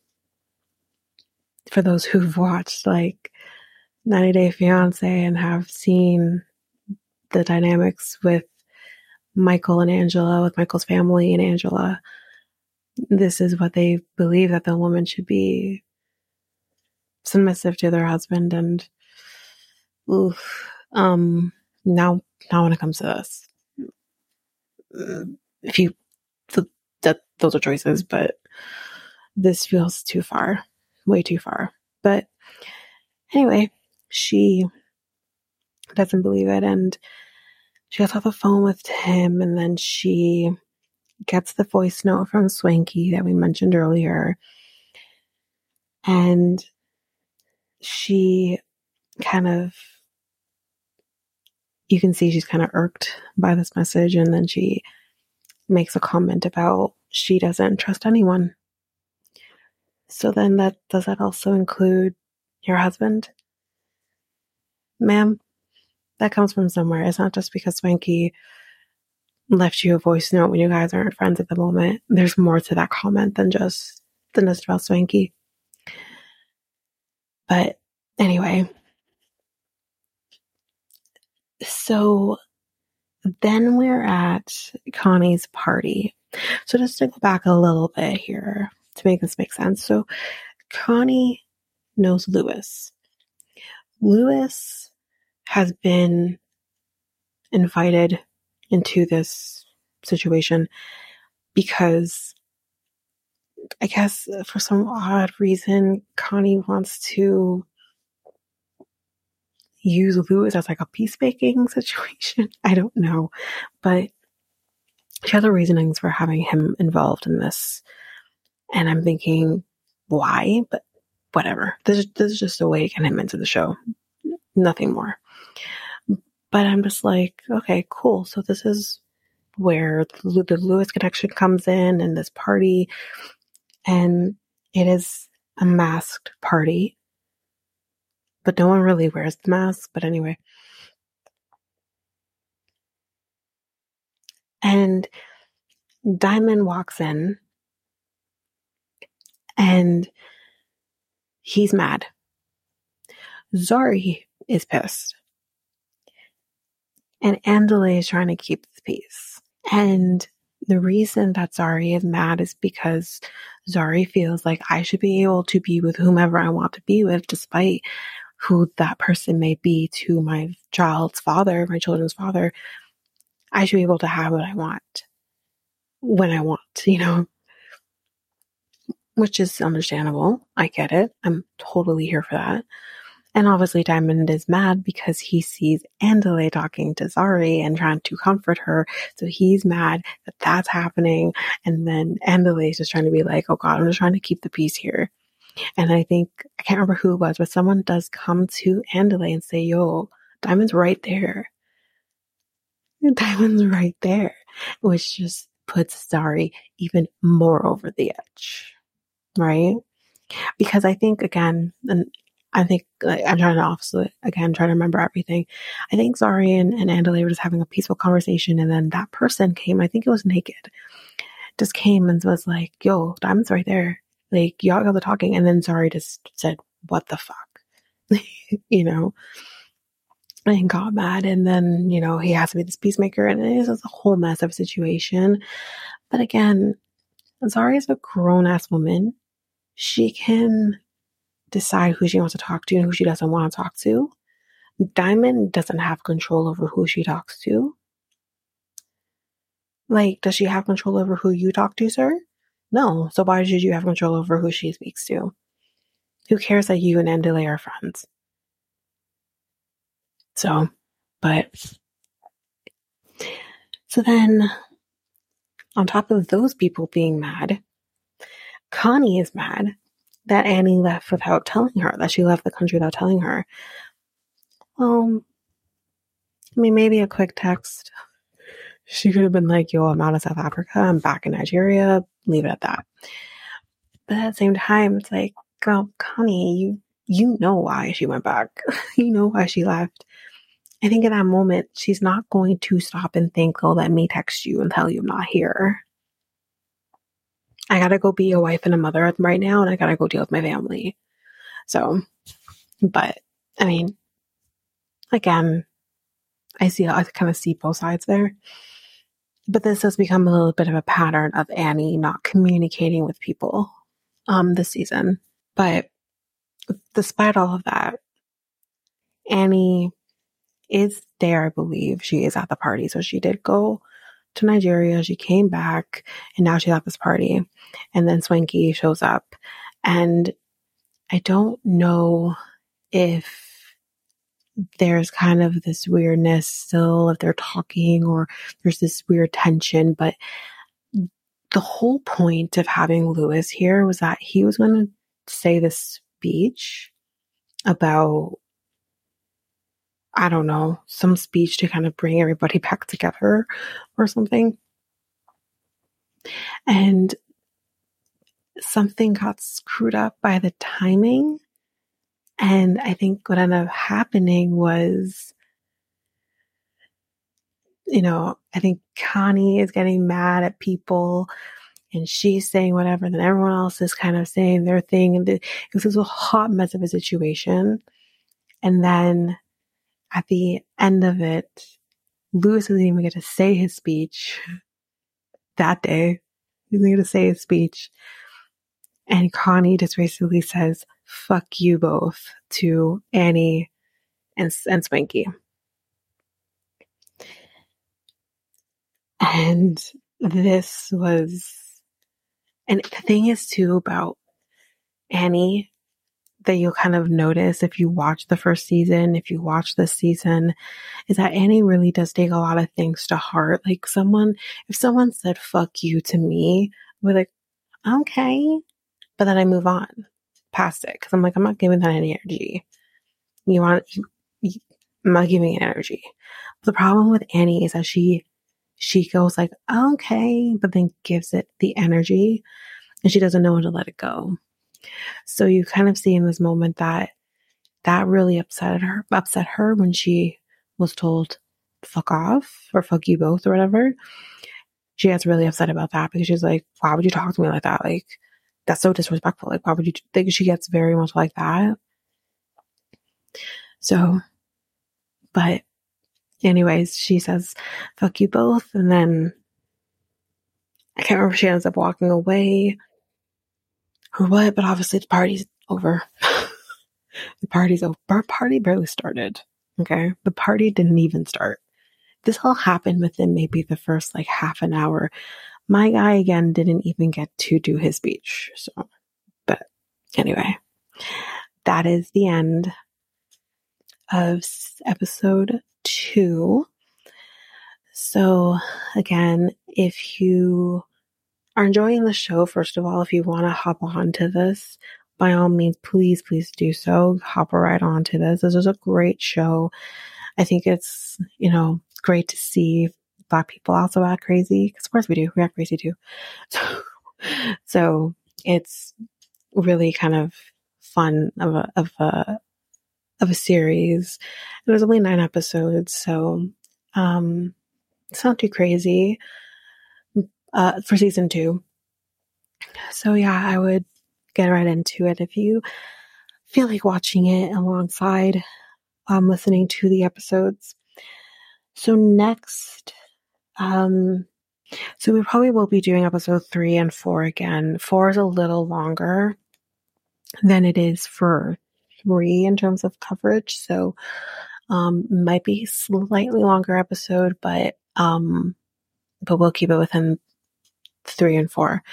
for those who've watched like 90 Day Fiance and have seen the dynamics with Michael and Angela, with Michael's family and Angela, this is what they believe that the woman should be submissive to their husband and oof, um now now when it comes to this if you that those are choices but this feels too far way too far but anyway she doesn't believe it and she gets off the phone with him and then she gets the voice note from Swanky that we mentioned earlier. And she kind of, you can see she's kind of irked by this message. And then she makes a comment about she doesn't trust anyone. So then that, does that also include your husband? Ma'am, that comes from somewhere. It's not just because Swanky left you a voice note when you guys aren't friends at the moment. There's more to that comment than just than just about Swanky. But anyway, so then we're at Khanyi's party. So just to go back a little bit here to make this make sense. So Khanyi knows Lewis. Lewis has been invited into this situation because I guess for some odd reason, Khanyi wants to use Lewis as like a peacemaking situation. I don't know, but she has her reasonings for having him involved in this. And I'm thinking, why? But whatever. This, this is just a way to get him into the show. Nothing more. But I'm just like, okay, cool. So this is where the, the Lewis connection comes in and this party. And it is a masked party. But no one really wears the mask. But anyway. And Diamond walks in and he's mad. Zari is pissed. And Andile is trying to keep the peace. And the reason that Zari is mad is because Zari feels like I should be able to be with whomever I want to be with, despite who that person may be to my child's father, my children's father. I should be able to have what I want when I want, you know, which is understandable. I get it. I'm totally here for that. And obviously Diamond is mad because he sees Andile talking to Zari and trying to comfort her. So he's mad that that's happening. And then Andile is just trying to be like, oh God, I'm just trying to keep the peace here. And I think, I can't remember who it was, but someone does come to Andile and say, yo, Diamond's right there. Diamond's right there, which just puts Zari even more over the edge. Right? Because I think again, and I think like, I'm trying to opposite again, trying to remember everything. I think Zari and, and Andile were just having a peaceful conversation, and then that person came. I think it was naked, just came and was like, "Yo, Diamond's right there." Like y'all got the talking, and then Zari just said, "What the fuck," you know, and got mad. And then you know he has to be this peacemaker, and it is a whole mess of a situation. But again, Zari is a grown ass woman. She can decide who she wants to talk to and who she doesn't want to talk to. Diamond doesn't have control over who she talks to. Like, does she have control over who you talk to, sir? No. So why should you have control over who she speaks to? Who cares that you and Andile are friends? So, but so then on top of those people being mad, Khanyi is mad that Annie left without telling her, that she left the country without telling her. Well, I mean, maybe a quick text. She could have been like, yo, I'm out of South Africa. I'm back in Nigeria. Leave it at that. But at the same time, it's like, girl, Khanyi, you, you know why she went back. you know why she left. I think in that moment, she's not going to stop and think, oh, let me text you and tell you I'm not here. I gotta go be a wife and a mother right now, and I gotta go deal with my family. So, but I mean, again, I see, I kind of see both sides there. But this has become a little bit of a pattern of Annie not communicating with people um, this season. But despite all of that, Annie is there, I believe. She is at the party. So she did go to Nigeria. She came back and now she's at this party. And then Swanky shows up. And I don't know if there's kind of this weirdness still if they're talking or there's this weird tension, but the whole point of having Lewis here was that he was going to say this speech about I don't know, some speech to kind of bring everybody back together or something. And something got screwed up by the timing. And I think what ended up happening was, you know, I think Khanyi is getting mad at people and she's saying whatever, and then everyone else is kind of saying their thing. And it was a hot mess of a situation. And then at the end of it, Lewis doesn't even get to say his speech that day. He doesn't get to say his speech. And Khanyi just basically says, fuck you both to Annie and, and Swanky. And this was, and the thing is too about Annie that you'll kind of notice if you watch the first season, if you watch this season, is that Annie really does take a lot of things to heart. Like someone, if someone said fuck you to me, we're like, okay. But then I move on past it because I'm like, I'm not giving that any energy. You want, I'm not giving it energy. The problem with Annie is that she, she goes like, okay, but then gives it the energy and she doesn't know when to let it go. So you kind of see in this moment that that really upset her, upset her when she was told fuck off or fuck you both or whatever. She gets really upset about that because she's like, why would you talk to me like that? Like, that's so disrespectful. Like, why would you think she gets very much like that? So, but anyways, she says, fuck you both. And then I can't remember if she ends up walking away or what, but obviously the party's over. the party's over. Our party barely started. Okay. The party didn't even start. This all happened within maybe the first like half an hour. My guy again didn't even get to do his speech. So, but anyway, that is the end of episode two. So again, if you are enjoying the show, first of all, if you want to hop on to this, by all means, please, please do so. Hop right on to this. This is a great show. I think it's, you know, great to see black people also act crazy. Because of course we do. We act crazy too. So, so it's really kind of fun of a, of a, of a series. It was only nine episodes. So, um, it's not too crazy uh, for season two. So yeah, I would get right into it if you feel like watching it alongside um, listening to the episodes. So next, um, so we probably will be doing episode three and four again. Four is a little longer than it is for three in terms of coverage. So, um, might be slightly longer episode, but, um, but we'll keep it within three and four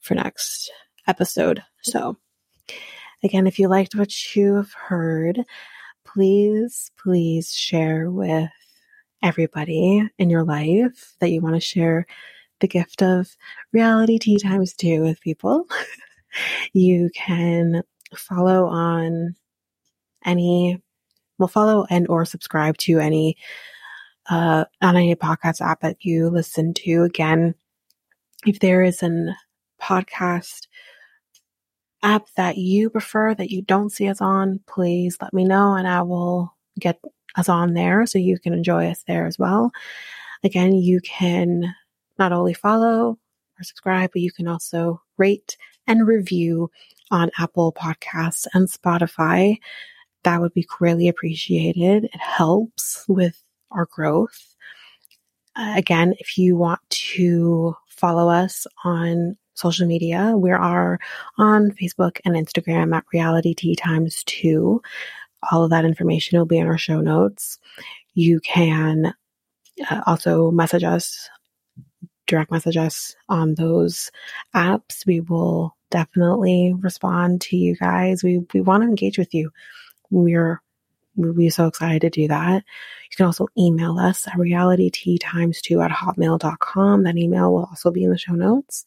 for next episode. So, again, if you liked what you have heard, please, please share with everybody in your life that you want to share the gift of reality tea times two with people. you can follow on any, well, follow and or subscribe to any, uh, on any podcast app that you listen to. Again, if there is an podcast app that you prefer that you don't see us on, please let me know and I will get us on there so you can enjoy us there as well. Again, you can not only follow or subscribe, but you can also rate and review on Apple Podcasts and Spotify. That would be greatly appreciated. It helps with our growth. Uh, again, if you want to follow us on social media, we are on Facebook and Instagram at Reality Tea Times 2. All of that information will be in our show notes. You can uh, also message us, direct message us on those apps. We will definitely respond to you guys. We, we want to engage with you. We're we'll be so excited to do that. You can also email us at realityteatimes2 at hotmail.com. That email will also be in the show notes.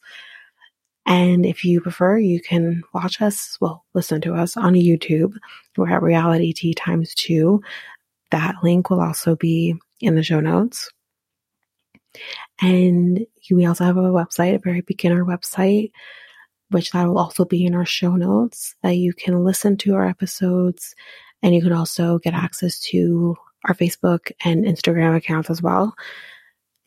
And if you prefer, you can watch us, well, listen to us on YouTube. We're at Reality Tea Times 2. That link will also be in the show notes. And we also have a website, a very beginner website, which that will also be in our show notes that you can listen to our episodes and you can also get access to our Facebook and Instagram accounts as well.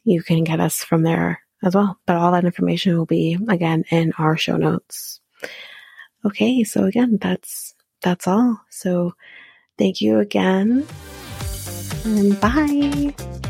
You can get us from there as well. But all that information will be again in our show notes. Okay, so again, that's that's all. So thank you again and bye.